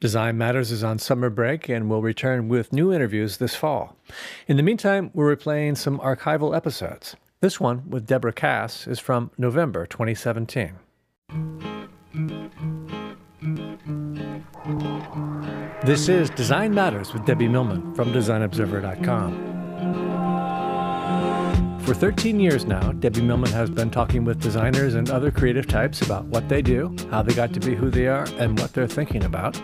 Design Matters is on summer break and will return with new interviews this fall. In the meantime, we're replaying some archival episodes. This one with Deborah Kass is from November 2017. This is Design Matters with Debbie Millman from DesignObserver.com. For 13 years now, Debbie Millman has been talking with designers and other creative types about what they do, how they got to be who they are, and what they're thinking about.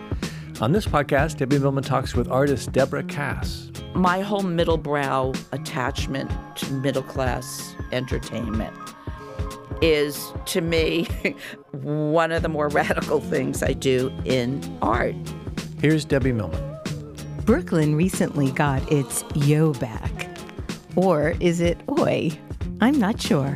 On this podcast, Debbie Millman talks with artist Deborah Kass. My whole middle brow attachment to middle class entertainment is, to me, one of the more radical things I do in art. Here's Debbie Millman. Brooklyn recently got its yo back. Or is it oi? I'm not sure.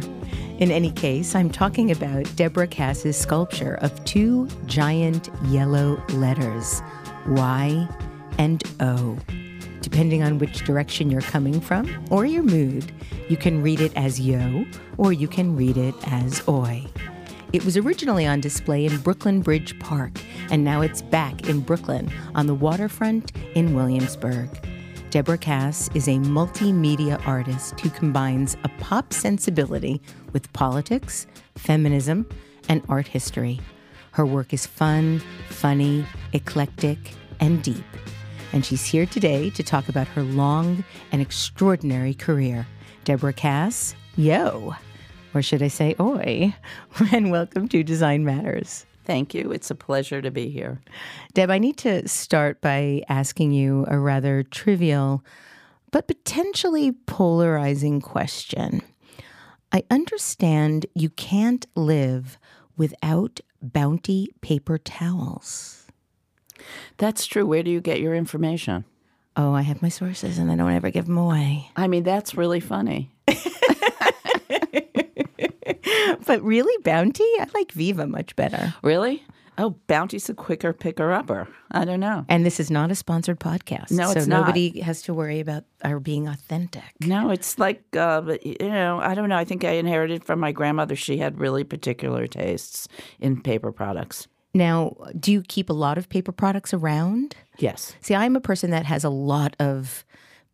In any case, I'm talking about Deborah Kass's sculpture of two giant yellow letters, Y and O. Depending on which direction you're coming from or your mood, you can read it as yo or you can read it as oi. It was originally on display in Brooklyn Bridge Park, and now it's back in Brooklyn on the waterfront in Williamsburg. Deborah Kass is a multimedia artist who combines a pop sensibility with politics, feminism, and art history. Her work is fun, funny, eclectic, and deep. And she's here today to talk about her long and extraordinary career. Deborah Kass, yo, or should I say oi, and welcome to Design Matters. Thank you. It's a pleasure to be here. Deb, I need to start by asking you a rather trivial but potentially polarizing question. I understand you can't live without bounty paper towels. That's true. Where do you get your information? Oh, I have my sources and I don't ever give them away. I mean, that's really funny. but really, Bounty? I like Viva much better. Really? Oh, Bounty's a quicker picker upper. I don't know. And this is not a sponsored podcast. No, it's so not. nobody has to worry about our being authentic. No, it's like, uh, you know, I don't know. I think I inherited from my grandmother. She had really particular tastes in paper products. Now, do you keep a lot of paper products around? Yes. See, I'm a person that has a lot of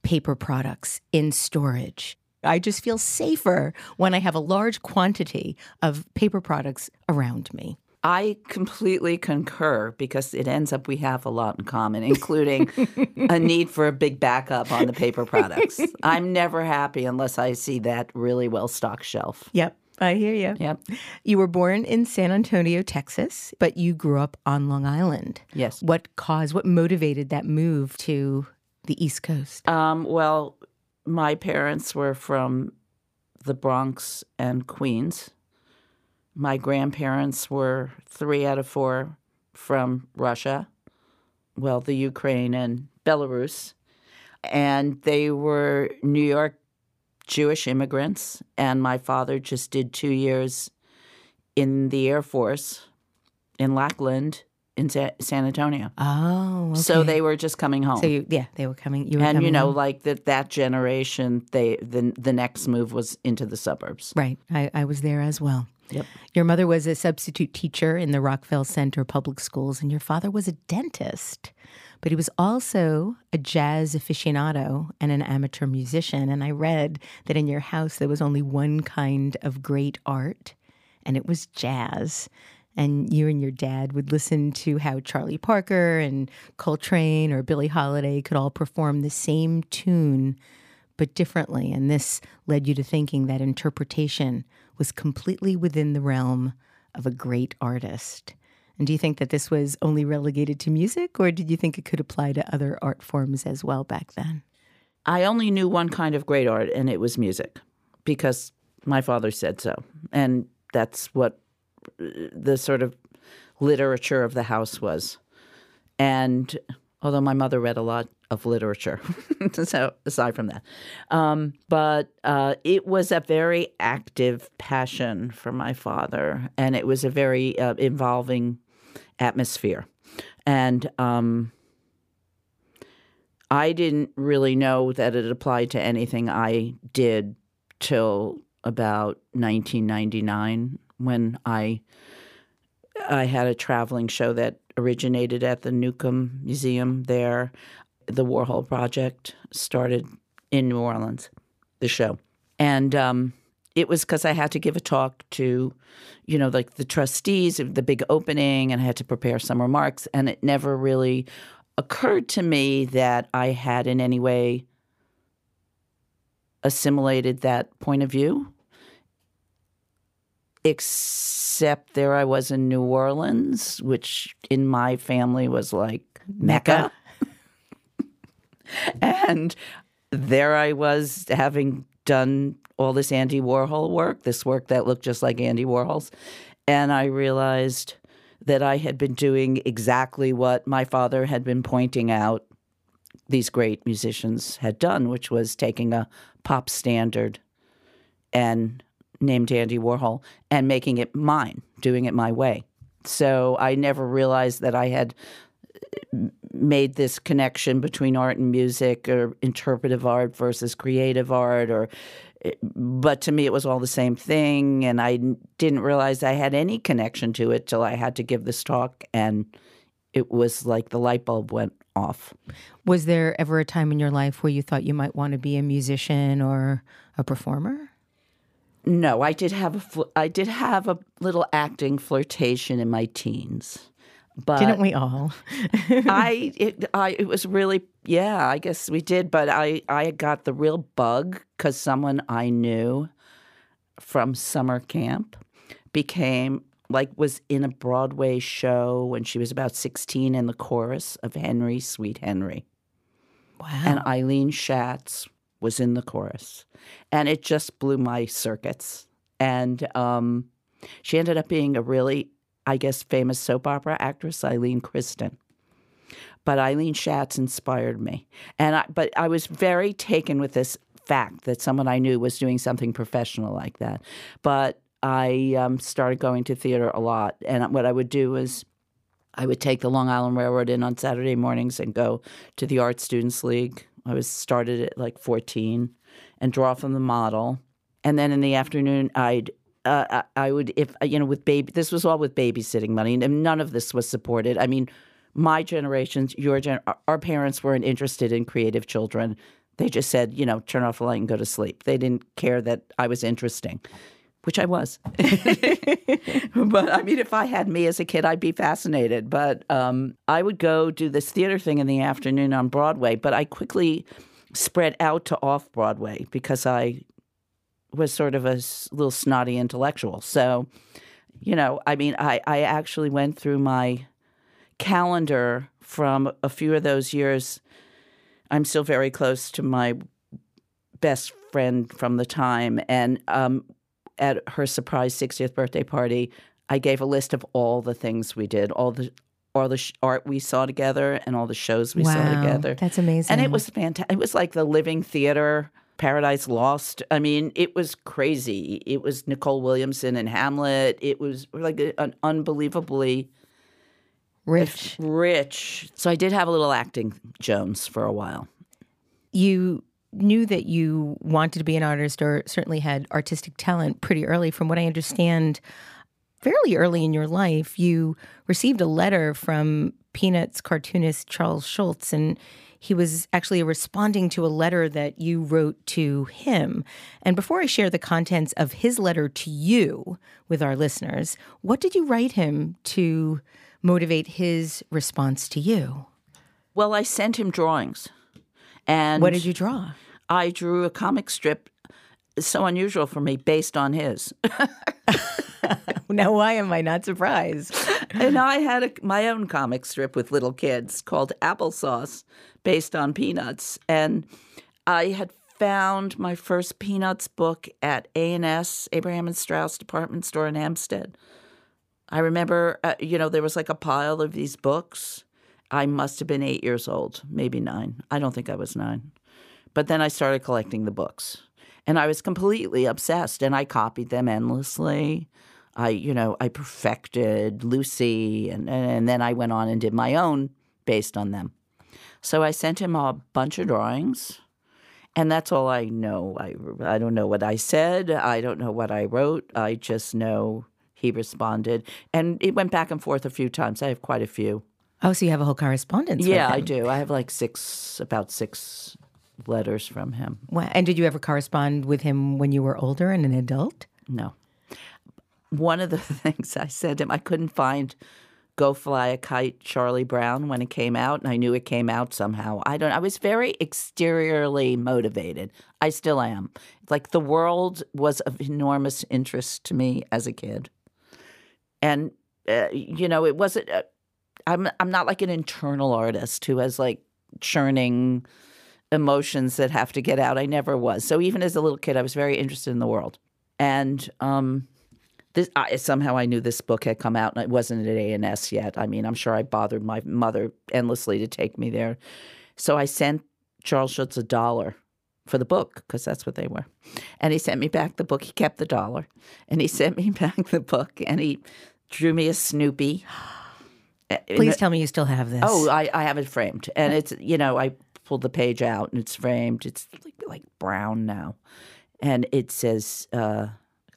paper products in storage. I just feel safer when I have a large quantity of paper products around me. I completely concur because it ends up we have a lot in common, including a need for a big backup on the paper products. I'm never happy unless I see that really well stocked shelf. Yep. I hear you. Yep. You were born in San Antonio, Texas, but you grew up on Long Island. Yes. What caused, what motivated that move to the East Coast? Um, well, my parents were from the Bronx and Queens. My grandparents were three out of four from Russia, well, the Ukraine and Belarus. And they were New York Jewish immigrants. And my father just did two years in the Air Force in Lackland in Sa- San Antonio. Oh, okay. So they were just coming home. So you, yeah, they were coming. You were and you know, home. like that that generation, they the the next move was into the suburbs. right? I, I was there as well. Yep. Your mother was a substitute teacher in the Rockville Centre public schools, and your father was a dentist. But he was also a jazz aficionado and an amateur musician. And I read that in your house there was only one kind of great art, and it was jazz. And you and your dad would listen to how Charlie Parker and Coltrane or Billie Holiday could all perform the same tune, but differently. And this led you to thinking that interpretation was completely within the realm of a great artist. And do you think that this was only relegated to music, or did you think it could apply to other art forms as well back then? I only knew one kind of great art, and it was music, because my father said so, and that's what uh, the sort of literature of the house was. And although my mother read a lot of literature, so aside from that, um, but uh, it was a very active passion for my father, and it was a very uh, involving atmosphere, and. Um, I didn't really know that it applied to anything I did till about 1999 when I I had a traveling show that originated at the Newcomb Museum there. The Warhol Project started in New Orleans, the show. And um, it was because I had to give a talk to, you know, like the trustees of the big opening, and I had to prepare some remarks. And it never really occurred to me that I had in any way assimilated that point of view. Except there I was in New Orleans, which in my family was like Mecca. and there I was having done all this Andy Warhol work, this work that looked just like Andy Warhol's. And I realized that I had been doing exactly what my father had been pointing out these great musicians had done, which was taking a pop standard and named Andy Warhol and making it mine, doing it my way. So I never realized that I had made this connection between art and music or interpretive art versus creative art or eh, but to me it was all the same thing and i didn't realize i had any connection to it till i had to give this talk and it was like the light bulb went off. Was there ever a time in your life where you thought you might want to be a musician or a performer? No i did have a i did have a little acting flirtation in my teens but didn't we all? I it I it was really yeah I guess we did, but I I got the real bug because someone I knew from summer camp became like was in a Broadway show when she was about sixteen in the chorus of Henry Sweet Henry. Wow! And Ilene Schatz was in the chorus, and it just blew my circuits. And um, she ended up being a really I guess, famous soap opera actress Ilene Kristen. But Ilene Schatz inspired me, and I, but I was very taken with this fact that someone I knew was doing something professional like that. But I um, started going to theater a lot, and what I would do was I would take the Long Island Railroad in on Saturday mornings and go to the Art Students League. I was started at like 14 and draw from the model. And then in the afternoon, I'd uh, I would if uh, you know with baby this was all with babysitting money and none of this was supported. I mean, my generations, your gen, our parents weren't interested in creative children. They just said, you know, turn off the light and go to sleep. They didn't care that I was interesting, which I was. but I mean, if I had me as a kid, I'd be fascinated. But um, I would go do this theater thing in the afternoon on Broadway. But I quickly spread out to off Broadway because I was sort of a little snotty intellectual. So, you know, I mean, I, I actually went through my calendar from a few of those years. I'm still very close to my best friend from the time. And um, at her surprise 60th birthday party, I gave a list of all the things we did, all the all the sh- art we saw together, and all the shows we wow, saw together. That's amazing. And it was fantastic. It was like the living theater Paradise Lost. I mean, it was crazy. It was Nicol Williamson and Hamlet. It was like an unbelievably rich. Rich. So I did have a little acting Jones for a while. You knew that you wanted to be an artist or certainly had artistic talent pretty early. From what I understand, fairly early in your life, you received a letter from Peanuts cartoonist Charles Schulz and he was actually responding to a letter that you wrote to him. And before I share the contents of his letter to you with our listeners, what did you write him to motivate his response to you? Well, I sent him drawings. And what did you draw? I drew a comic strip so unusual for me based on his. now, why am I not surprised? and I had a, my own comic strip with little kids called Applesauce, based on Peanuts. And I had found my first Peanuts book at A&S, Abraham and Straus department store in Hempstead. I remember, uh, you know, there was like a pile of these books. I must have been eight years old, maybe nine. I don't think I was nine. But then I started collecting the books and I was completely obsessed and I copied them endlessly. I, you know, I perfected Lucy and, and then I went on and did my own based on them. So I sent him a bunch of drawings and that's all I know. I, I don't know what I said. I don't know what I wrote. I just know he responded. And it went back and forth a few times. I have quite a few. Oh, so you have a whole correspondence? with Yeah, I do. I have like six, about six letters from him. Wow. And did you ever correspond with him when you were older and an adult? No. One of the things I said to him, I couldn't find Go Fly a Kite Charlie Brown when it came out, and I knew it came out somehow. I don't I was very exteriorly motivated. I still am. Like the world was of enormous interest to me as a kid. And uh, you know, it wasn't uh, I'm I'm not like an internal artist who has like churning emotions that have to get out. I never was. So even as a little kid, I was very interested in the world. And um, this I, somehow I knew this book had come out, and it wasn't at A and S yet. I mean, I'm sure I bothered my mother endlessly to take me there. So I sent Charles Schulz a dollar for the book because that's what they were, and he sent me back the book. He kept the dollar, and he sent me back the book, and he drew me a Snoopy. Please tell me you still have this. Oh, I, I have it framed, and it's you know I pulled the page out and it's framed. It's like, like brown now, and it says uh,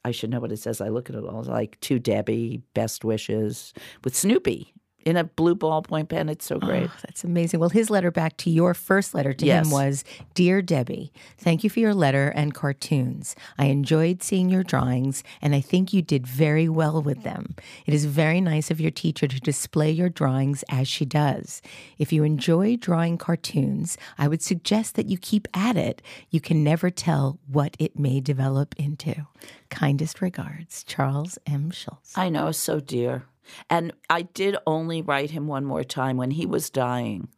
I should know what it says. I look at it all like to Debbie, best wishes with Snoopy in a blue ballpoint pen. It's so great. Oh, that's amazing. Well, his letter back to your first letter to Yes. him was Dear Debbie, thank you for your letter and cartoons. I enjoyed seeing your drawings, and I think you did very well with them. It is very nice of your teacher to display your drawings as she does. If you enjoy drawing cartoons, I would suggest that you keep at it. You can never tell what it may develop into. Kindest regards, Charles M. Schulz. I know, so dear. And I did only write him one more time when he was dying.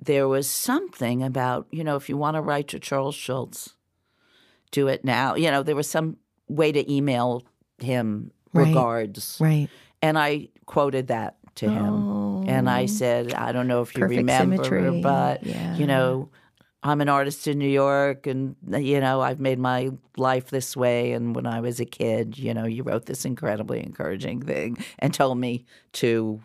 There was something about, you know, if you want to write to Charles Schulz, do it now. You know, there was some way to email him Right. regards. Right. And I quoted that to him. And I oh. said, I don't know if you Perfect remember, symmetry. but, Yeah. you know, I'm an artist in New York and, you know, I've made my life this way. And when I was a kid, you know, you wrote this incredibly encouraging thing and told me to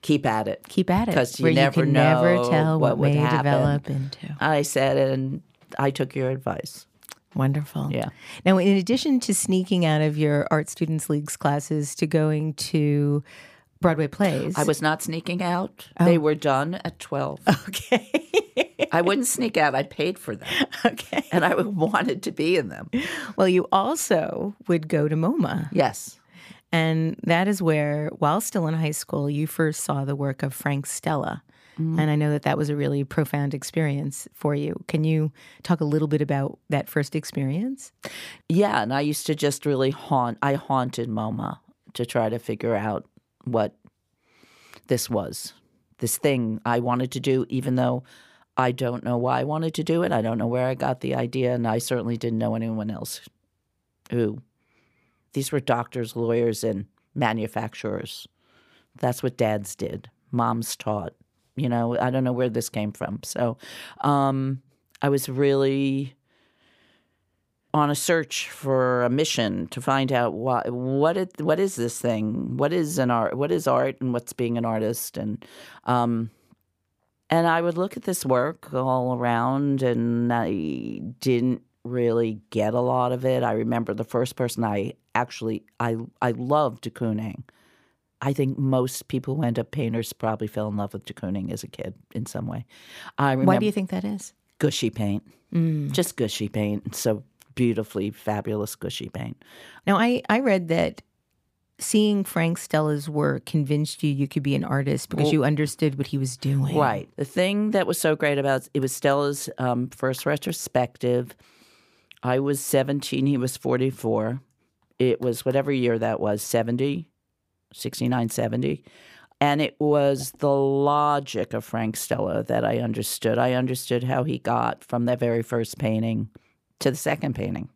keep at it. Keep at it. 'Cause you never you can never know tell what, what would may happen. develop into. I said and I took your advice. Wonderful. Yeah. Now, in addition to sneaking out of your Art Students League's classes to going to Broadway plays, I was not sneaking out. Oh. They were done at 12. okay. I wouldn't sneak out. I paid for them. okay. And I wanted to be in them. Well, you also would go to MoMA, Yes. and that is where, while still in high school, you first saw the work of Frank Stella. Mm-hmm. And I know that that was a really profound experience for you. Can you talk a little bit about that first experience? Yeah, and I used to just really haunt. I haunted MoMA to try to figure out what this was, this thing I wanted to do, even though I don't know why I wanted to do it. I don't know where I got the idea, and I certainly didn't know anyone else who. These were doctors, lawyers, and manufacturers. That's what dads did. Moms taught. You know, I don't know where this came from. So um, I was really on a search for a mission to find out what what it, what is this thing? What is an art? What is art, and what's being an artist? And um, and I would look at this work all around, and I didn't really get a lot of it. I remember the first person I actually I I loved de Kooning. I think most people who end up painters probably fell in love with de Kooning as a kid in some way. I remember Why do you think that is? gushy paint, just gushy paint. So beautifully fabulous gushy paint. Now, I, I read that seeing Frank Stella's work convinced you you could be an artist because you understood what he was doing. Right. The thing that was so great about it was Stella's um, first retrospective. I was 17, he was 44. It was whatever year that was, 70, 69, 70. And it was the logic of Frank Stella that I understood. I understood how he got from that very first painting to the second painting,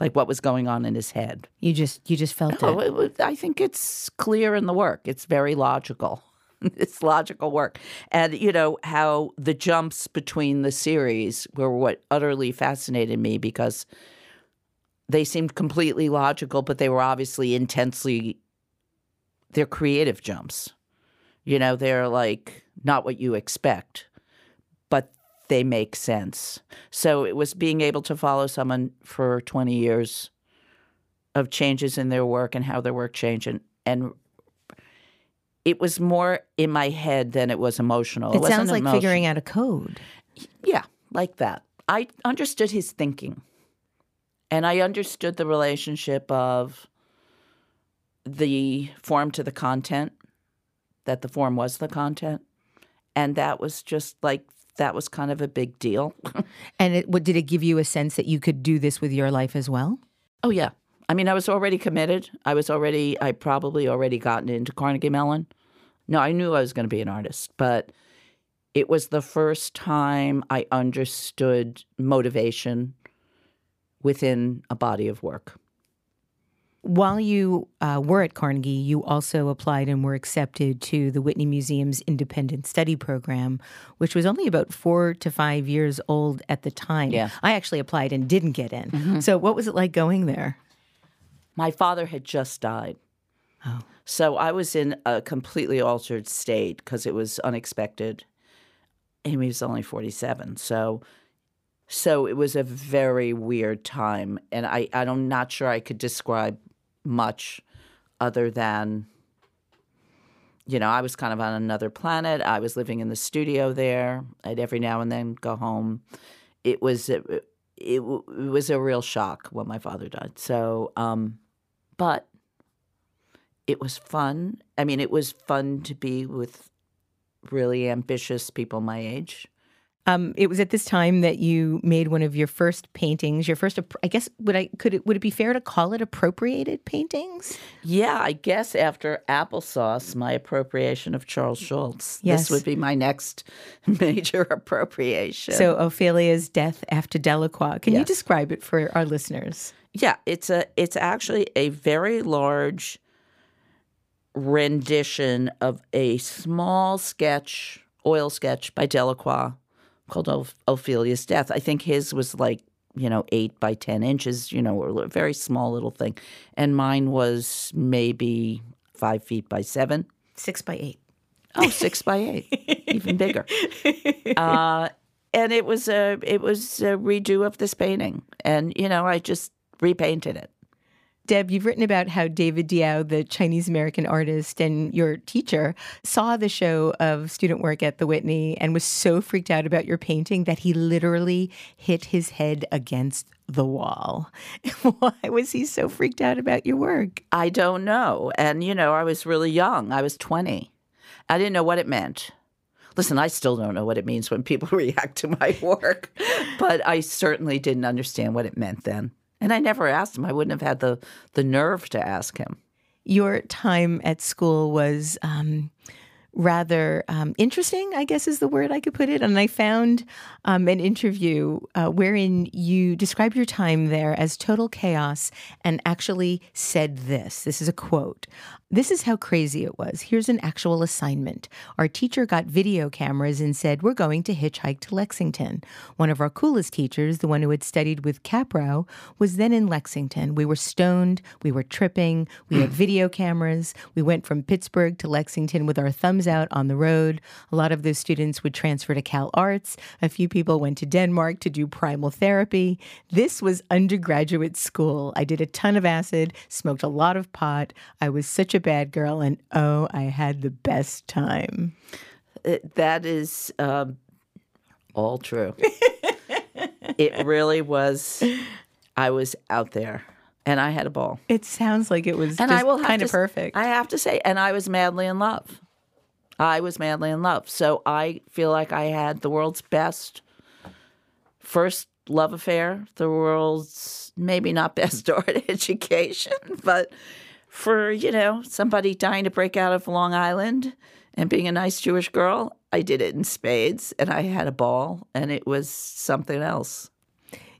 like what was going on in his head. You just you just felt Oh, it. it I think it's clear in the work. It's very logical. it's logical work. And, you know, how the jumps between the series were what utterly fascinated me because they seemed completely logical, but they were obviously intensely, they're creative jumps. You know, they're like not what you expect, they make sense. So it was being able to follow someone for 20 years of changes in their work and how their work changed. And, and it was more in my head than it was emotional. It, wasn't sounds like figuring out a code. Yeah, like that. I understood his thinking. And I understood the relationship of the form to the content, that the form was the content. And that was just like, that was kind of a big deal. And it, what did it give you a sense that you could do this with your life as well? oh, yeah. I mean, I was already committed. I was already, I probably already gotten into Carnegie Mellon. No, I knew I was going to be an artist, but it was the first time I understood motivation within a body of work. While you uh, were at Carnegie, you also applied and were accepted to the Whitney Museum's Independent Study Program, which was only about four to five years old at the time. Yeah. I actually applied and didn't get in. So, what was it like going there? My father had just died. So I was in a completely altered state because it was unexpected. And he was only 47. So so it was a very weird time. And I, I'm not sure I could describe much other than, you know, I was kind of on another planet. I was living in the studio there. I'd every now and then go home. It was it, it, it was a real shock when my father died. So, um, but it was fun. I mean, it was fun to be with really ambitious people my age. Um, it was at this time that you made one of your first paintings. Your first, I guess, would I could it would it be fair to call it appropriated paintings? Yeah, I guess after applesauce, my appropriation of Charles Schulz. Yes. This would be my next major appropriation. So Ophelia's death after Delacroix. Can you describe it for our listeners? yeah, it's a it's actually a very large rendition of a small sketch, oil sketch by Delacroix called Oph- Ophelia's Death. I think his was like, you know, eight by 10 inches, you know, a very small little thing. And mine was maybe five feet by seven. Six by eight. Oh, six by eight, even bigger. Uh, and it was a it was a redo of this painting, and you know I just repainted it. Deb, you've written about how David Diao, the Chinese American artist and your teacher, saw the show of student work at the Whitney and was so freaked out about your painting that he literally hit his head against the wall. Why was he so freaked out about your work? I don't know, and you know I was really young. I was twenty. I didn't know what it meant. Listen, I still don't know what it means when people react to my work, but I certainly didn't understand what it meant then. And I never asked him. I wouldn't have had the the nerve to ask him. Your time at school was um, rather um, interesting, I guess is the word I could put it. And I found um, an interview uh, wherein you described your time there as total chaos and actually said this. This is a quote. This is how crazy it was. Here's an actual assignment. Our teacher got video cameras and said, We're going to hitchhike to Lexington. One of our coolest teachers, the one who had studied with Kaprow, was then in Lexington. We were stoned, we were tripping, we had video cameras. We went from Pittsburgh to Lexington with our thumbs out on the road. A lot of those students would transfer to Cal Arts. A few people went to Denmark to do primal therapy. This was undergraduate school. I did a ton of acid, smoked a lot of pot. I was such a bad girl, and oh, I had the best time. That is um, all true. it really was. I was out there, and I had a ball. It sounds like it was and just I will kind of perfect. I have to say, and I was madly in love. I was madly in love. So I feel like I had the world's best first love affair, the world's maybe not best art education, but for, you know, somebody dying to break out of Long Island and being a nice Jewish girl, I did it in spades and I had a ball and it was something else.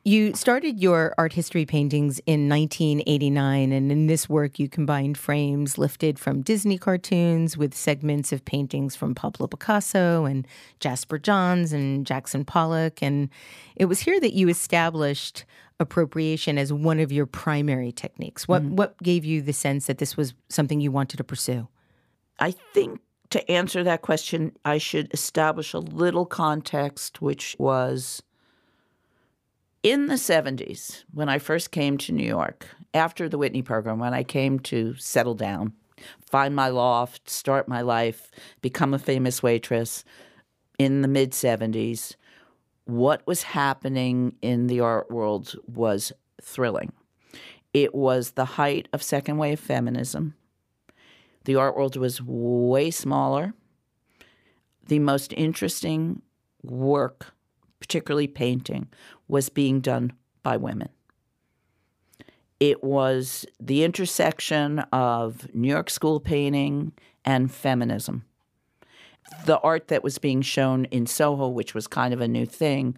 You started your art history paintings in 1989, and in this work, you combined frames lifted from Disney cartoons with segments of paintings from Pablo Picasso and Jasper Johns and Jackson Pollock. And it was here that you established appropriation as one of your primary techniques. What, mm-hmm. what gave you the sense that this was something you wanted to pursue? I think to answer that question, I should establish a little context, which was In the 70s, when I first came to New York, after the Whitney program, when I came to settle down, find my loft, start my life, become a famous waitress in the mid 70s, what was happening in the art world was thrilling. It was the height of second wave feminism. The art world was way smaller. The most interesting work, particularly painting, was being done by women. It was the intersection of New York school painting and feminism. The art that was being shown in Soho, which was kind of a new thing,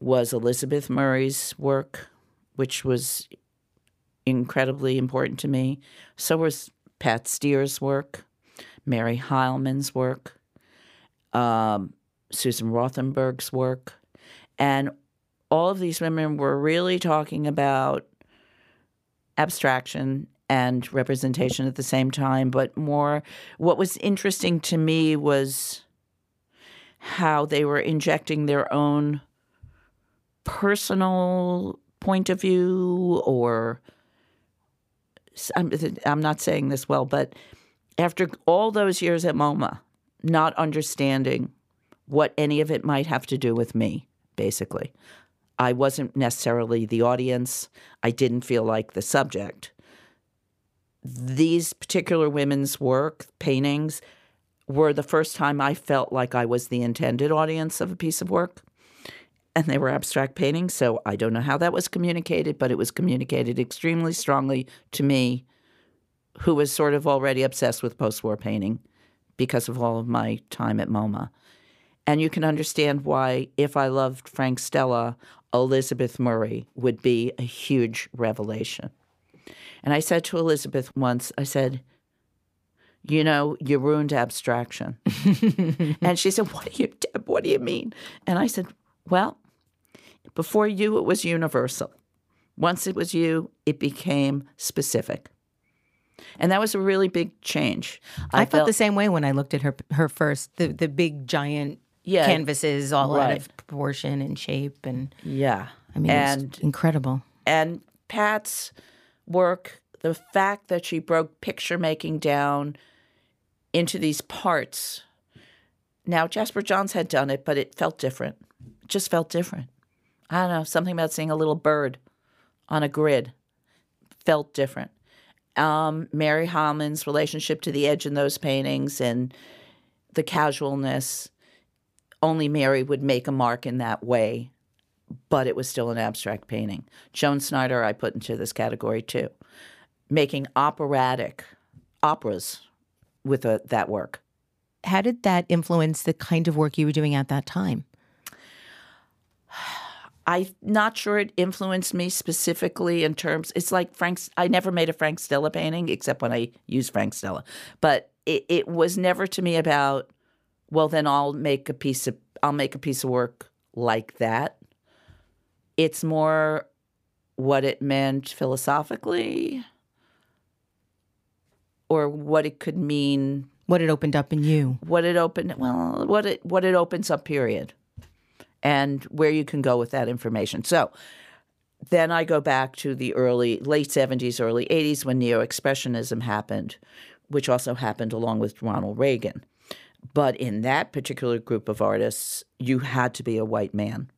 was Elizabeth Murray's work, which was incredibly important to me. So was Pat Steir's work, Mary Heilmann's work, um, Susan Rothenberg's work. And all of these women were really talking about abstraction and representation at the same time, but more what was interesting to me was how they were injecting their own personal point of view or I'm, I'm not saying this well, but after all those years at MoMA, not understanding what any of it might have to do with me, basically. I wasn't necessarily the audience. I didn't feel like the subject. These particular women's work, paintings, were the first time I felt like I was the intended audience of a piece of work. And they were abstract paintings, so I don't know how that was communicated, but it was communicated extremely strongly to me, who was sort of already obsessed with post war painting because of all of my time at MoMA. And you can understand why, if I loved Frank Stella, Elizabeth Murray would be a huge revelation. And I said to Elizabeth once, I said, you know, you ruined abstraction. and she said, What do you Deb, what do you mean? And I said, Well, before you it was universal. Once it was you, it became specific. And that was a really big change. I, I felt, felt the same way when I looked at her her first the the big giant yeah, canvases all right. out of proportion and shape and yeah. I mean, and incredible. And Pat's work, the fact that she broke picture making down into these parts. Now Jasper Johns had done it, but it felt different. It just felt different. I don't know, something about seeing a little bird on a grid felt different. Um, Mary Heilmann's relationship to the edge in those paintings and the casualness only Mary would make a mark in that way, but it was still an abstract painting. Joan Snyder, I put into this category too, making operatic operas with a, that work. How did that influence the kind of work you were doing at that time? I'm not sure it influenced me specifically in terms. It's like Frank. I never made a Frank Stella painting except when I used Frank Stella, but it, it was never to me about well then I'll make a piece of I'll make a piece of work like that. It's more what it meant philosophically or what it could mean what it opened up in you. What it opened well, what it what it opens up period. And where you can go with that information. So then I go back to the early late 70s, early 80s when neo expressionism happened, which also happened along with Ronald Reagan. But in that particular group of artists, you had to be a white man.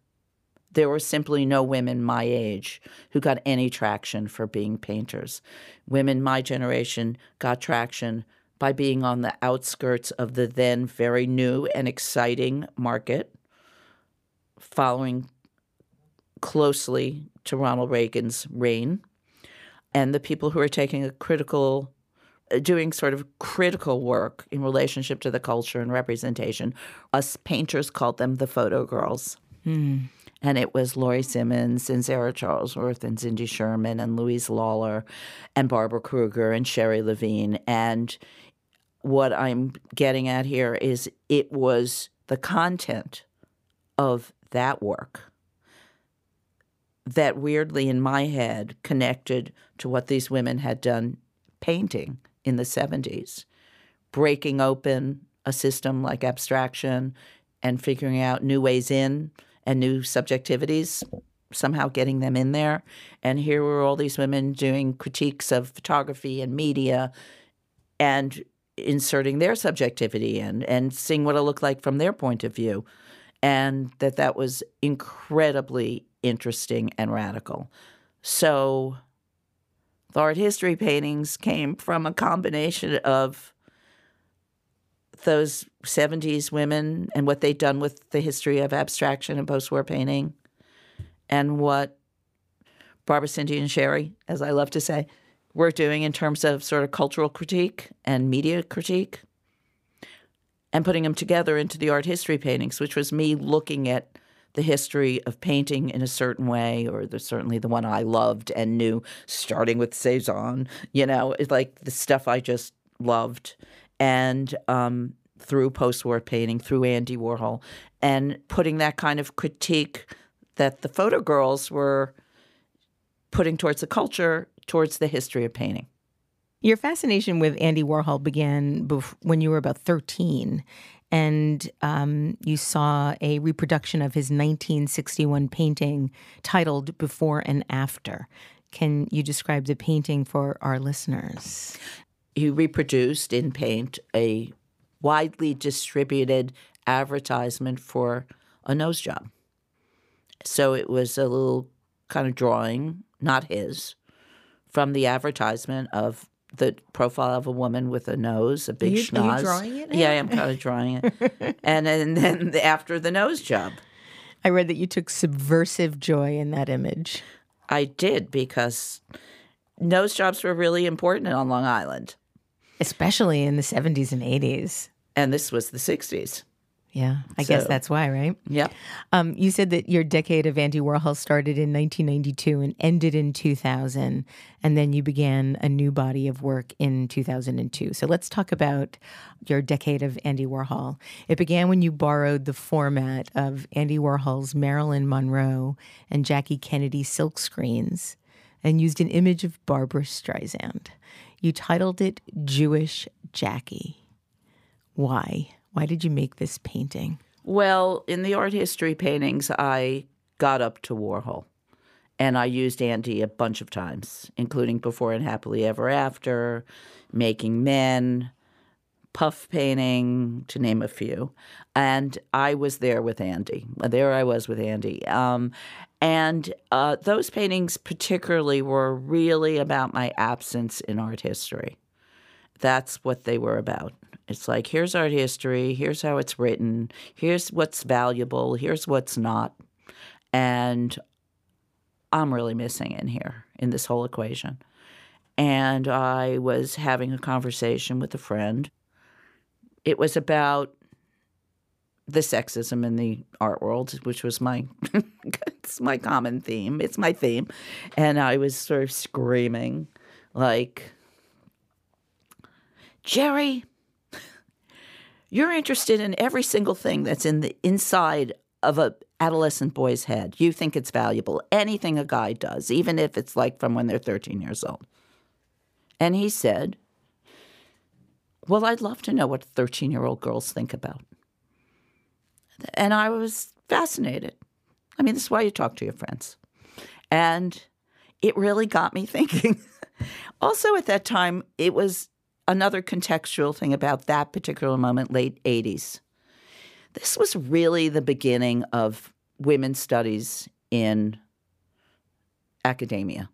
There were simply no women my age who got any traction for being painters. Women my generation got traction by being on the outskirts of the then very new and exciting market, following closely to Ronald Reagan's reign, and the people who are taking a critical doing sort of critical work in relationship to the culture and representation. Us painters called them the photo girls. Mm. And it was Laurie Simmons and Sarah Charlesworth and Cindy Sherman and Louise Lawler and Barbara Kruger and Sherrie Levine. And what I'm getting at here is it was the content of that work that weirdly in my head connected to what these women had done painting in the 70s, breaking open a system like abstraction and figuring out new ways in and new subjectivities somehow getting them in there. And here were all these women doing critiques of photography and media and inserting their subjectivity in and seeing what it looked like from their point of view. And that that was incredibly interesting and radical. So the art history paintings came from a combination of those 70s women and what they'd done with the history of abstraction and post war painting, and what Barbara Cindy and Sherry, as I love to say, were doing in terms of sort of cultural critique and media critique, and putting them together into the art history paintings, which was me looking at the history of painting in a certain way, or the, certainly the one I loved and knew, starting with Cezanne, you know, like the stuff I just loved, and um, through post-war painting, through Andy Warhol, and putting that kind of critique that the photo girls were putting towards the culture, towards the history of painting. Your fascination with Andy Warhol began bef- when you were about 13, and um, you saw a reproduction of his 1961 painting titled Before and After. Can you describe the painting for our listeners? He reproduced in paint a widely distributed advertisement for a nose job. So it was a little kind of drawing, not his, from the advertisement of the profile of a woman with a nose, a big you, schnoz. Are you drawing it? Now? Yeah, I'm kind of drawing it. and, and then after the nose job. I read that you took subversive joy in that image. I did because nose jobs were really important on Long Island. Especially in the 70s and 80s. And this was the 60s. Yeah, I so, guess that's why, right? Yeah. Um, you said that your decade of Andy Warhol started in 1992 and ended in 2000, and then you began a new body of work in 2002. So let's talk about your decade of Andy Warhol. It began when you borrowed the format of Andy Warhol's Marilyn Monroe and Jackie Kennedy silk screens and used an image of Barbra Streisand. You titled it Jewish Jackie. Why? Why did you make this painting? Well, in the art history paintings, I got up to Warhol. And I used Andy a bunch of times, including Before and Happily Ever After, Making Men, Puff Painting, to name a few. And I was there with Andy. There I was with Andy. Um, and uh, those paintings, particularly, were really about my absence in art history. That's what they were about. It's like, here's art history, here's how it's written, here's what's valuable, here's what's not. And I'm really missing in here in this whole equation. And I was having a conversation with a friend. It was about the sexism in the art world, which was my it's my common theme. It's my theme. And I was sort of screaming like Jerry, you're interested in every single thing that's in the inside of a adolescent boy's head. You think it's valuable. Anything a guy does, even if it's like from when they're 13 years old. And he said, Well, I'd love to know what 13 year old girls think about. And I was fascinated. I mean, this is why you talk to your friends. And it really got me thinking. also, at that time, it was another contextual thing about that particular moment, late 80s. This was really the beginning of women's studies in academia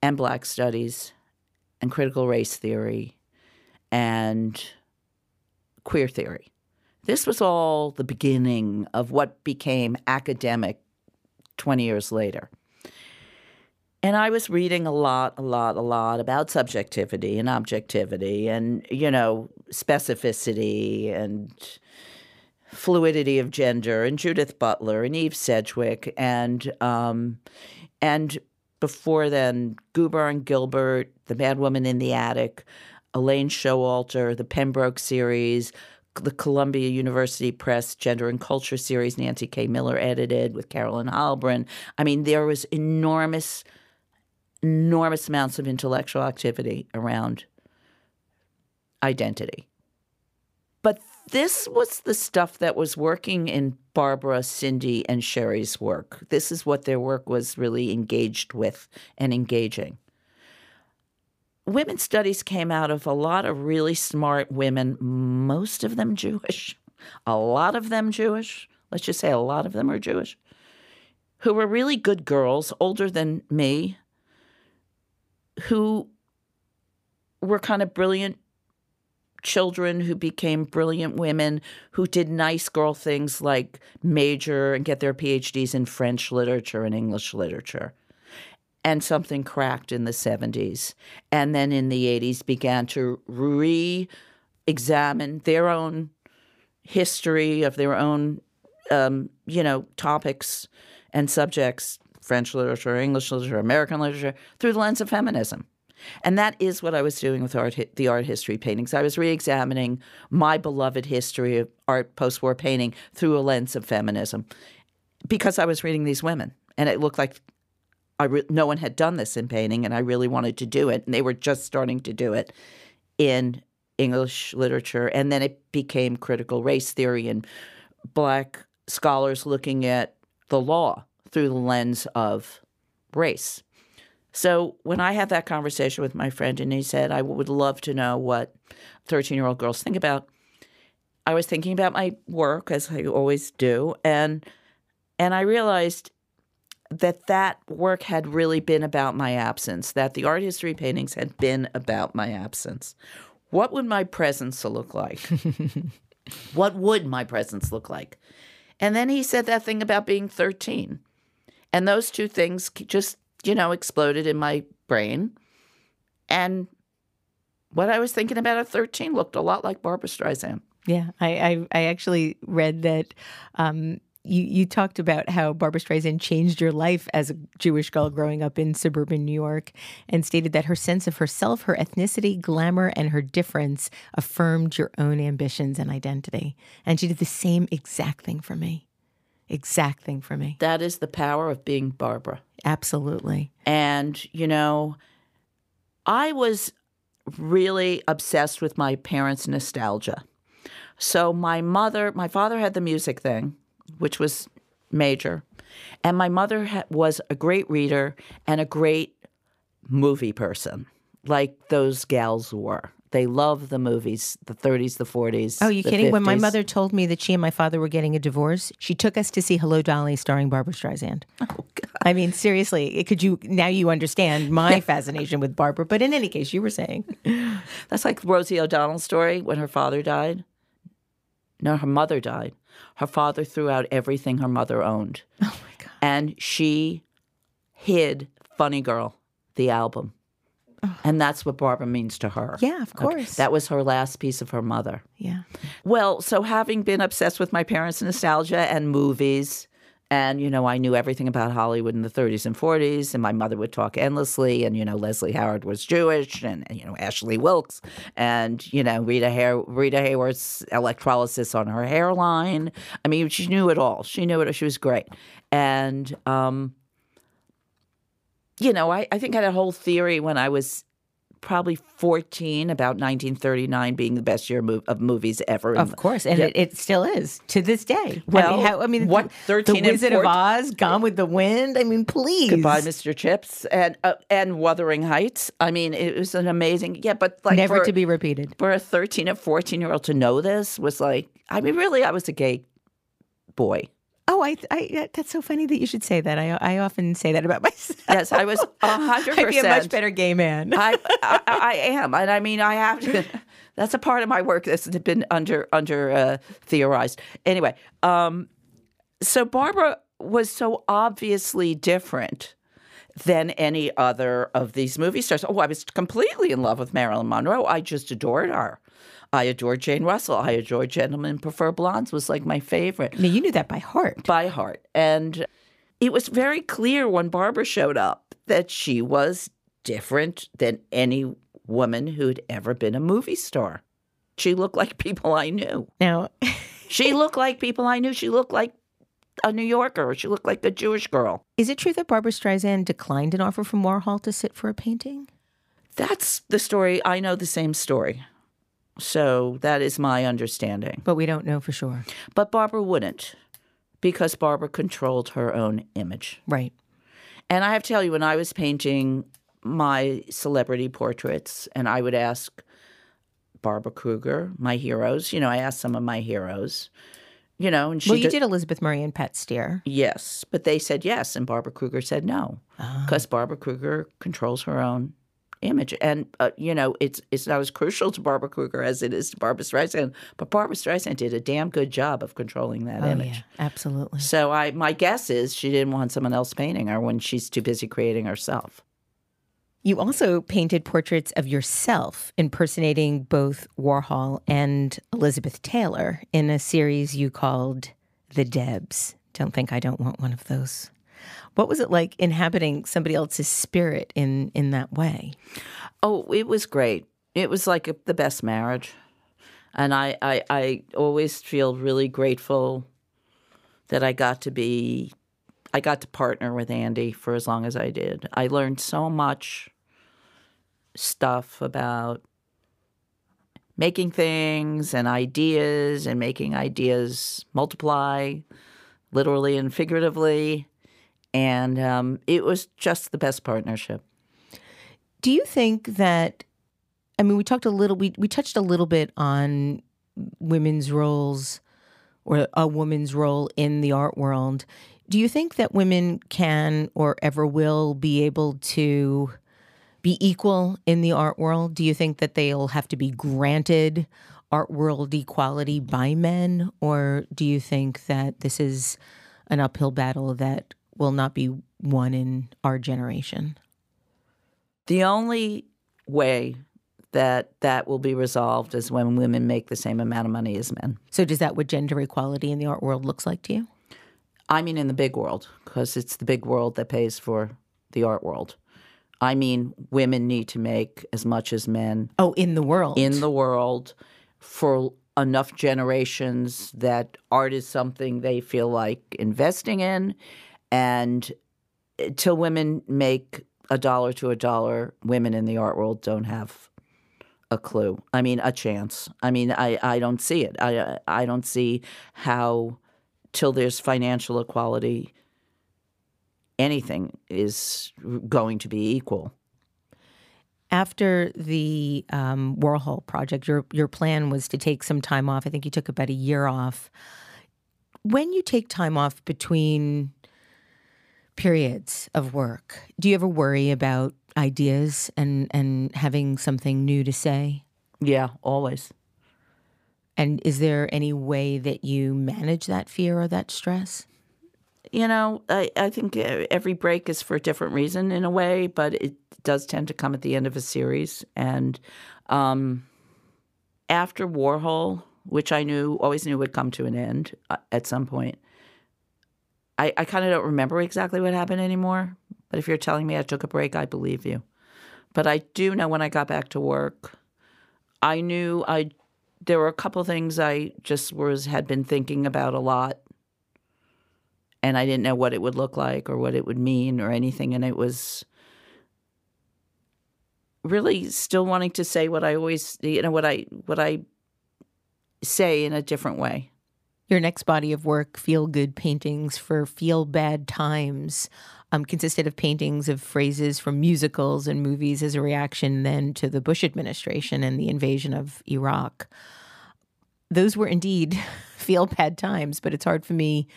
and black studies and critical race theory and queer theory. This was all the beginning of what became academic 20 years later. And I was reading a lot, a lot, a lot about subjectivity and objectivity and, you know, specificity and fluidity of gender and Judith Butler and Eve Sedgwick and um, and before then Gubar and Gilbert, The Mad Woman in the Attic, Elaine Showalter, the Pembroke series, the Columbia University Press Gender and Culture series Nancy K. Miller edited with Carolyn Heilbrun. I mean, there was enormous – enormous amounts of intellectual activity around identity. But this was the stuff that was working in Barbara, Cindy, and Sherry's work. This is what their work was really engaged with and engaging. Women's studies came out of a lot of really smart women, most of them Jewish, a lot of them Jewish. Let's just say a lot of them are Jewish, who were really good girls, older than me, who were kind of brilliant children who became brilliant women who did nice girl things like major and get their PhDs in French literature and English literature. And something cracked in the 70s. And then in the 80s began to re examine their own history of their own, um, you know, topics and subjects French literature, English literature, American literature through the lens of feminism. And that is what I was doing with art, the art history paintings. I was re-examining my beloved history of art post-war painting through a lens of feminism, because I was reading these women, and it looked like I re- no one had done this in painting, and I really wanted to do it, and they were just starting to do it in English literature, and then it became critical race theory and black scholars looking at the law through the lens of race. So when I had that conversation with my friend and he said, I would love to know what 13 year old girls think about, I was thinking about my work as I always do. And, and I realized that that work had really been about my absence, that the art history paintings had been about my absence. What would my presence look like? what would my presence look like? And then he said that thing about being 13. And those two things just you know, exploded in my brain. And what I was thinking about at 13 looked a lot like Barbra Streisand. Yeah, I, I, I actually read that um, you, you talked about how Barbra Streisand changed your life as a Jewish girl growing up in suburban New York and stated that her sense of herself, her ethnicity, glamour, and her difference affirmed your own ambitions and identity. And she did the same exact thing for me exact thing for me. That is the power of being Barbara. Absolutely. And, you know, I was really obsessed with my parents' nostalgia. So my mother, my father had the music thing, which was major. And my mother ha- was a great reader and a great movie person, like those gals were. They love the movies, the 30s, the 40s. Oh, you kidding? 50s. When my mother told me that she and my father were getting a divorce, she took us to see Hello Dolly starring Barbra Streisand. Oh, God. I mean, seriously, could you now you understand my fascination with Barbara? But in any case, you were saying That's like Rosie O'Donnell's story when her father died. No, her mother died. Her father threw out everything her mother owned. Oh my god. And she hid Funny Girl, the album. And that's what Barbara means to her. Yeah, of Okay. course. That was her last piece of her mother. Yeah. Well, so having been obsessed with my parents' nostalgia and movies, and you know, I knew everything about Hollywood in the 30s and 40s, and my mother would talk endlessly. And you know, Leslie Howard was Jewish, and you know, Ashley Wilkes, and you know, Rita Rita Hayworth's electrolysis on her hairline. I mean, she knew it all. She knew it. She was great, and um, you know, I, I think I had a whole theory when I was probably 14 about 1939 being the best year of movies ever. Of course, and Yeah. it, it still is to this day. I Well, mean, how, I mean, what, the 13 and Wizard of Oz, Gone with the Wind. I mean, please. Goodbye, Mr. Chips, and uh, and Wuthering Heights. I mean, it was an amazing. Yeah, but like Never for, to be repeated. for a 13 and 14 year old to know this was like. I mean, really, I was a gay boy. Oh, I, I, that's so funny that you should say that. I, I often say that about myself. Yes, I was a hundred I'd be a much better gay man. I, I I am, and I mean, I have to. That's a part of my work that's been under under uh, theorized. Anyway, um, so Barbara was so obviously different than any other of these movie stars. Oh, I was completely in love with Marilyn Monroe. I just adored her. I adored Jane Russell. I adored Gentlemen Prefer Blondes. Was like my favorite now, you knew that by heart. by heart. And it was very clear when Barbara showed up that she was different than any woman who'd ever been a movie star. She looked like people I knew. Now, She looked like people I knew. She looked like a New Yorker. She looked like a Jewish girl. is it true that Barbra Streisand declined an offer from Warhol to sit for a painting? That's the story. I know the same story. So that is my understanding. But we don't know for sure. But Barbara wouldn't because Barbara controlled her own image. Right. And I have to tell you, when I was painting my celebrity portraits, and I would ask Barbara Kruger, my heroes, you know, I asked some of my heroes, you know, and she Well, you ju- did Elizabeth Murray and Pat Steir. Yes, but they said yes, and Barbara Kruger said no, because Barbara Kruger controls her own image, and uh, you know it's it's not as crucial to Barbara Kruger as it is to Barbra Streisand. But Barbra Streisand did a damn good job of controlling that Oh, image. yeah, absolutely. So I my guess is she didn't want someone else painting her when she's too busy creating herself. You also painted portraits of yourself impersonating both Warhol and Elizabeth Taylor in a series you called The Debs. Don't think I don't want one of those. What was it like inhabiting somebody else's spirit in, in that way? Oh, it was great. It was like a, the best marriage. And I, I, I always feel really grateful that I got to be, I got to partner with Andy for as long as I did. I learned so much stuff about making things and ideas and making ideas multiply, literally and figuratively. And um, it was just the best partnership. Do you think that I mean we talked a little we we touched a little bit on women's roles or a woman's role in the art world. Do you think that women can or ever will be able to be equal in the art world? Do you think that they'll have to be granted art world equality by men or do you think that this is an uphill battle that will not be won in our generation? The only way that that will be resolved is when women make the same amount of money as men. So does that what gender equality in the art world looks like to you? I mean, in the big world, because it's the big world that pays for the art world. I mean, women need to make as much as men Oh, in the world. in the world for enough generations that art is something they feel like investing in. And till women make a dollar to a dollar, women in the art world don't have a clue. I mean, a chance. I mean, I, I don't see it. I I don't see how till there's financial equality, anything is going to be equal. After the um, Warhol project, your your plan was to take some time off. I think you took about a year off. When you take time off between periods of work, do you ever worry about ideas and and having something new to say? Yeah, always. And is there any way that you manage that fear or that stress? you know, I, I think uh, every break is for a different reason in a way, but it does tend to come at the end of a series. And um, after Warhol, which I knew, always knew would come to an end uh, at some point, I, I kind of don't remember exactly what happened anymore. But if you're telling me I took a break, I believe you. But I do know when I got back to work, I knew I there were a couple things I just was had been thinking about a lot and I didn't know what it would look like or what it would mean or anything. And it was really still wanting to say what I always, you know, what I what I say in a different way. Your next body of work, Feel Good Paintings for Feel Bad Times, um, consisted of paintings of phrases from musicals and movies as a reaction then to the Bush administration and the invasion of Iraq. Those were indeed feel bad times, but it's hard for me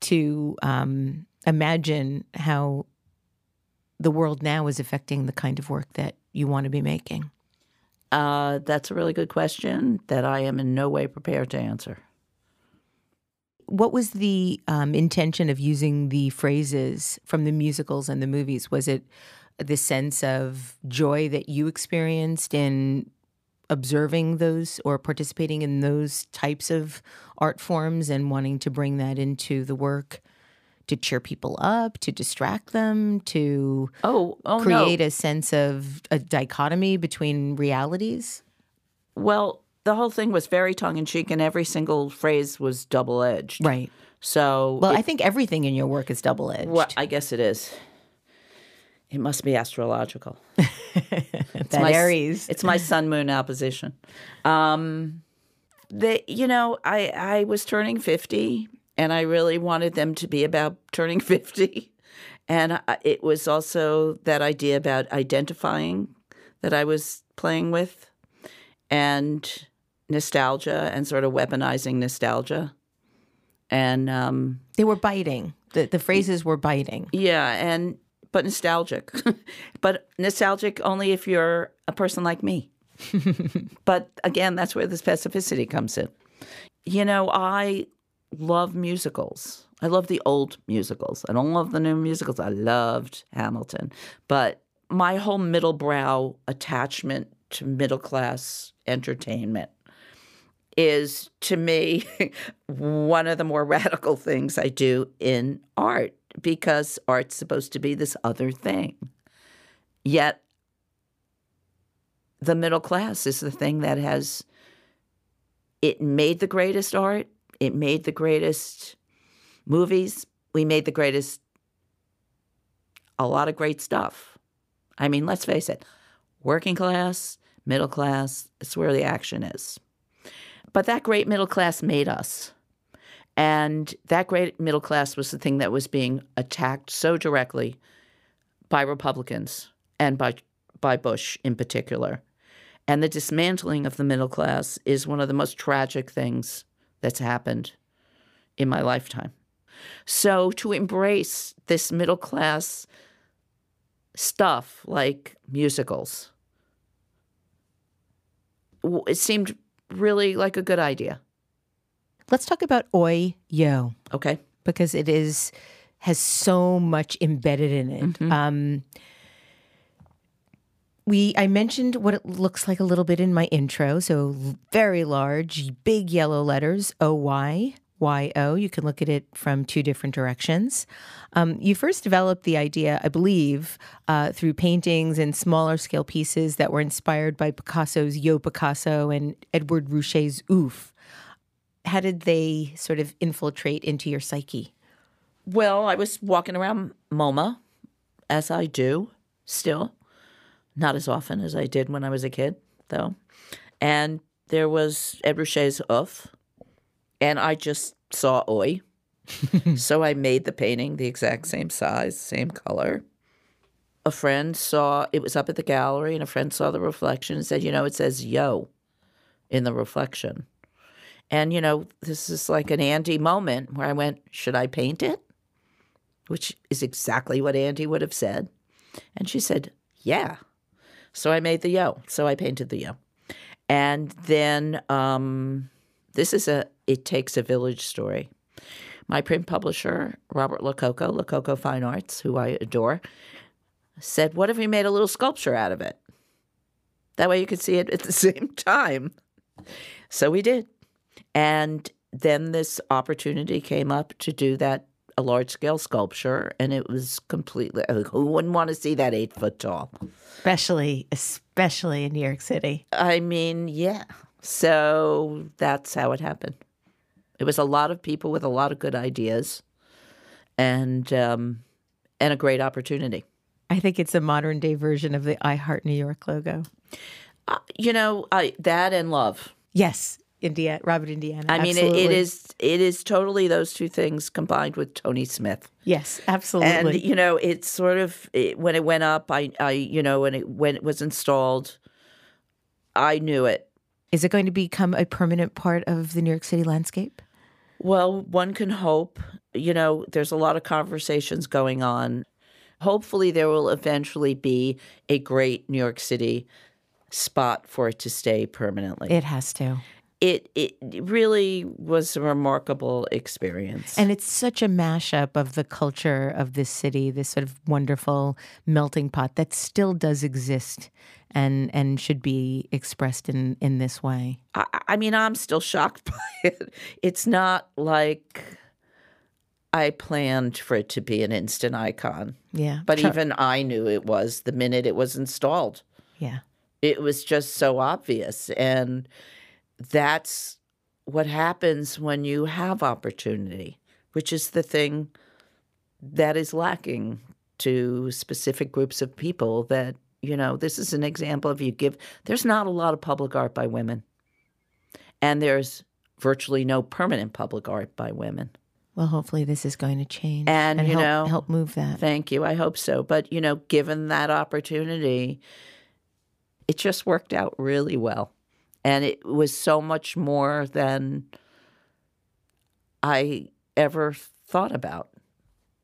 to um, imagine how the world now is affecting the kind of work that you want to be making. Uh, that's a really good question that I am in no way prepared to answer. What was the um, intention of using the phrases from the musicals and the movies? Was it the sense of joy that you experienced in observing those or participating in those types of art forms and wanting to bring that into the work to cheer people up, to distract them, to Oh, oh create no. a sense of a dichotomy between realities? Well, the whole thing was very tongue in cheek, and every single phrase was double edged. Right. So, Well, it- I think everything in your work is double edged. well, I guess it is. It must be astrological. that my Aries. It's my sun moon opposition. Um, the you know I I was turning fifty and I really wanted them to be about turning 50. And I, it was also that idea about identifying that I was playing with and nostalgia and sort of weaponizing nostalgia. And um, they were biting. The, the phrases were biting. Yeah. And, but nostalgic. but nostalgic only if you're a person like me. but again, that's where the specificity comes in. You know, I love musicals. I love the old musicals. I don't love the new musicals. I loved Hamilton. But my whole middle brow attachment to middle class entertainment is to me one of the more radical things I do in art because art's supposed to be this other thing. Yet the middle class is the thing that has it made the greatest art, it made the greatest movies, we made the greatest a lot of great stuff. I mean, let's face it, working class, middle class, it's where the action is. But that great middle class made us. And that great middle class was the thing that was being attacked so directly by Republicans and by by Bush in particular. And the dismantling of the middle class is one of the most tragic things that's happened in my lifetime. So to embrace this middle class stuff like musicals, it seemed really like a good idea. Let's talk about Oi Yo. Okay. Because it is has so much embedded in it. Mm-hmm. Um, we I mentioned what it looks like a little bit in my intro. So very large, big yellow letters O Y Y O. You can look at it from two different directions. Um, you first developed the idea, I believe, uh, through paintings and smaller scale pieces that were inspired by Picasso's Yo Picasso and Edward Ruscha's OOF. How did they sort of infiltrate into your psyche? Well, I was walking around MoMA, as I do still, not as often as I did when I was a kid, though. And there was Ed Ruscha's OOF, and I just saw Oy. so I made the painting the exact same size, same color. A friend saw it was up at the gallery, and a friend saw the reflection and said, You know, it says yo in the reflection. And, you know, this is like an Andy moment where I went, Should I paint it? Which is exactly what Andy would have said. And she said, Yeah. So I made the yo. So I painted the yo. And then um, this is a It Takes a Village story. My print publisher, Robert Lococo, Lococo Fine Arts, who I adore, said, What if we made a little sculpture out of it? That way you could see it at the same time. So we did. And then this opportunity came up to do that a large scale sculpture, and it was completely. Who wouldn't want to see that eight foot tall? Especially, especially in New York City. I mean, yeah. So that's how it happened. It was a lot of people with a lot of good ideas, and um, and a great opportunity. I think it's a modern day version of the I Heart New York logo. Uh, you know, I, that and love. Yes, Indiana, Robert Indiana. I mean, it, it is it is totally those two things combined with Tony Smith. Yes, absolutely. And you know, it's sort of it, when it went up. I, I, you know, when it when it was installed, I knew it. Is it going to become a permanent part of the New York City landscape? Well, one can hope. You know, there's a lot of conversations going on. Hopefully, there will eventually be a great New York City spot for it to stay permanently. It has to it it really was a remarkable experience. And it's such a mashup of the culture of this city, this sort of wonderful melting pot that still does exist and and should be expressed in in this way. I, I mean, I'm still shocked by it. It's not like I planned for it to be an instant icon. Yeah. But even I knew it was the minute it was installed. Yeah. It was just so obvious and that's what happens when you have opportunity, which is the thing that is lacking to specific groups of people that, you know, this is an example of you give, there's not a lot of public art by women. And there's virtually no permanent public art by women. Well, hopefully this is going to change And, you help, know, help move that. Thank you. I hope so. But, you know, given that opportunity, it just worked out really well. And it was so much more than I ever thought about.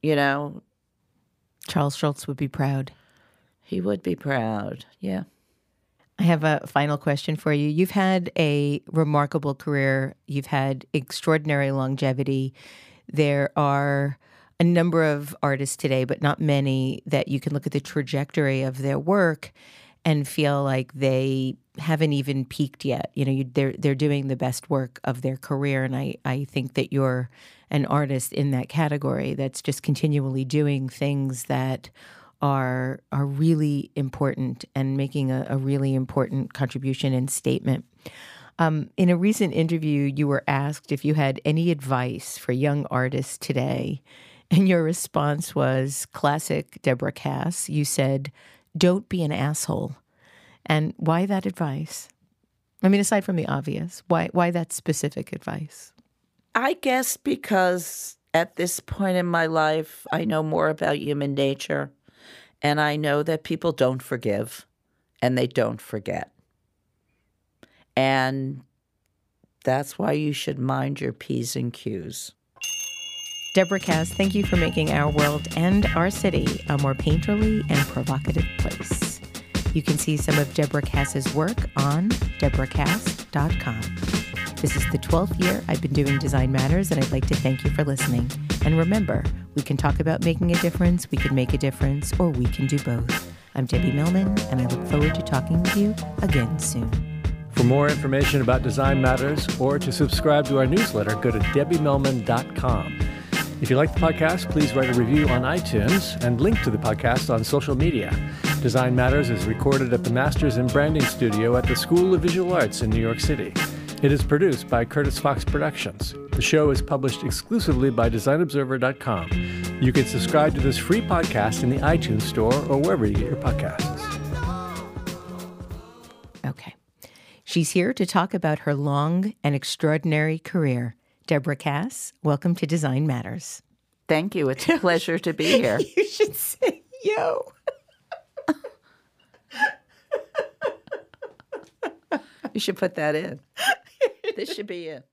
You know, Charles Schulz would be proud. he would be proud. Yeah. I have a final question for you. You've had a remarkable career. You've had extraordinary longevity. There are a number of artists today, but not many, that you can look at the trajectory of their work and feel like they haven't even peaked yet. You know, you, they're they're doing the best work of their career, and I I think that you're an artist in that category that's just continually doing things that are are really important and making a, a really important contribution and statement. Um, in a recent interview, you were asked if you had any advice for young artists today, and your response was classic Deborah Kass. You said, "Don't be an asshole." And why that advice? I mean, aside from the obvious, why why that specific advice? I guess because at this point in my life, I know more about human nature and I know that people don't forgive and they don't forget. And that's why you should mind your P's and Q's. Deborah Kass, thank you for making our world and our city a more painterly and provocative place. You can see some of Deborah Kass's work on deborahkass.com. This is the 12th year I've been doing Design Matters, and I'd like to thank you for listening. And remember, we can talk about making a difference, we can make a difference, or we can do both. I'm Debbie Millman, and I look forward to talking with you again soon. For more information about Design Matters or to subscribe to our newsletter, go to debbiemillman.com. If you like the podcast, please write a review on iTunes and link to the podcast on social media. Design Matters is recorded at the Masters in Branding Studio at the School of Visual Arts in New York City. It is produced by Curtis Fox Productions. The show is published exclusively by DesignObserver.com. You can subscribe to this free podcast in the iTunes Store or wherever you get your podcasts. Okay. She's here to talk about her long and extraordinary career. Deborah Kass, welcome to Design Matters. Thank you. It's a pleasure to be here. You should say yo. You should put that in. This should be it.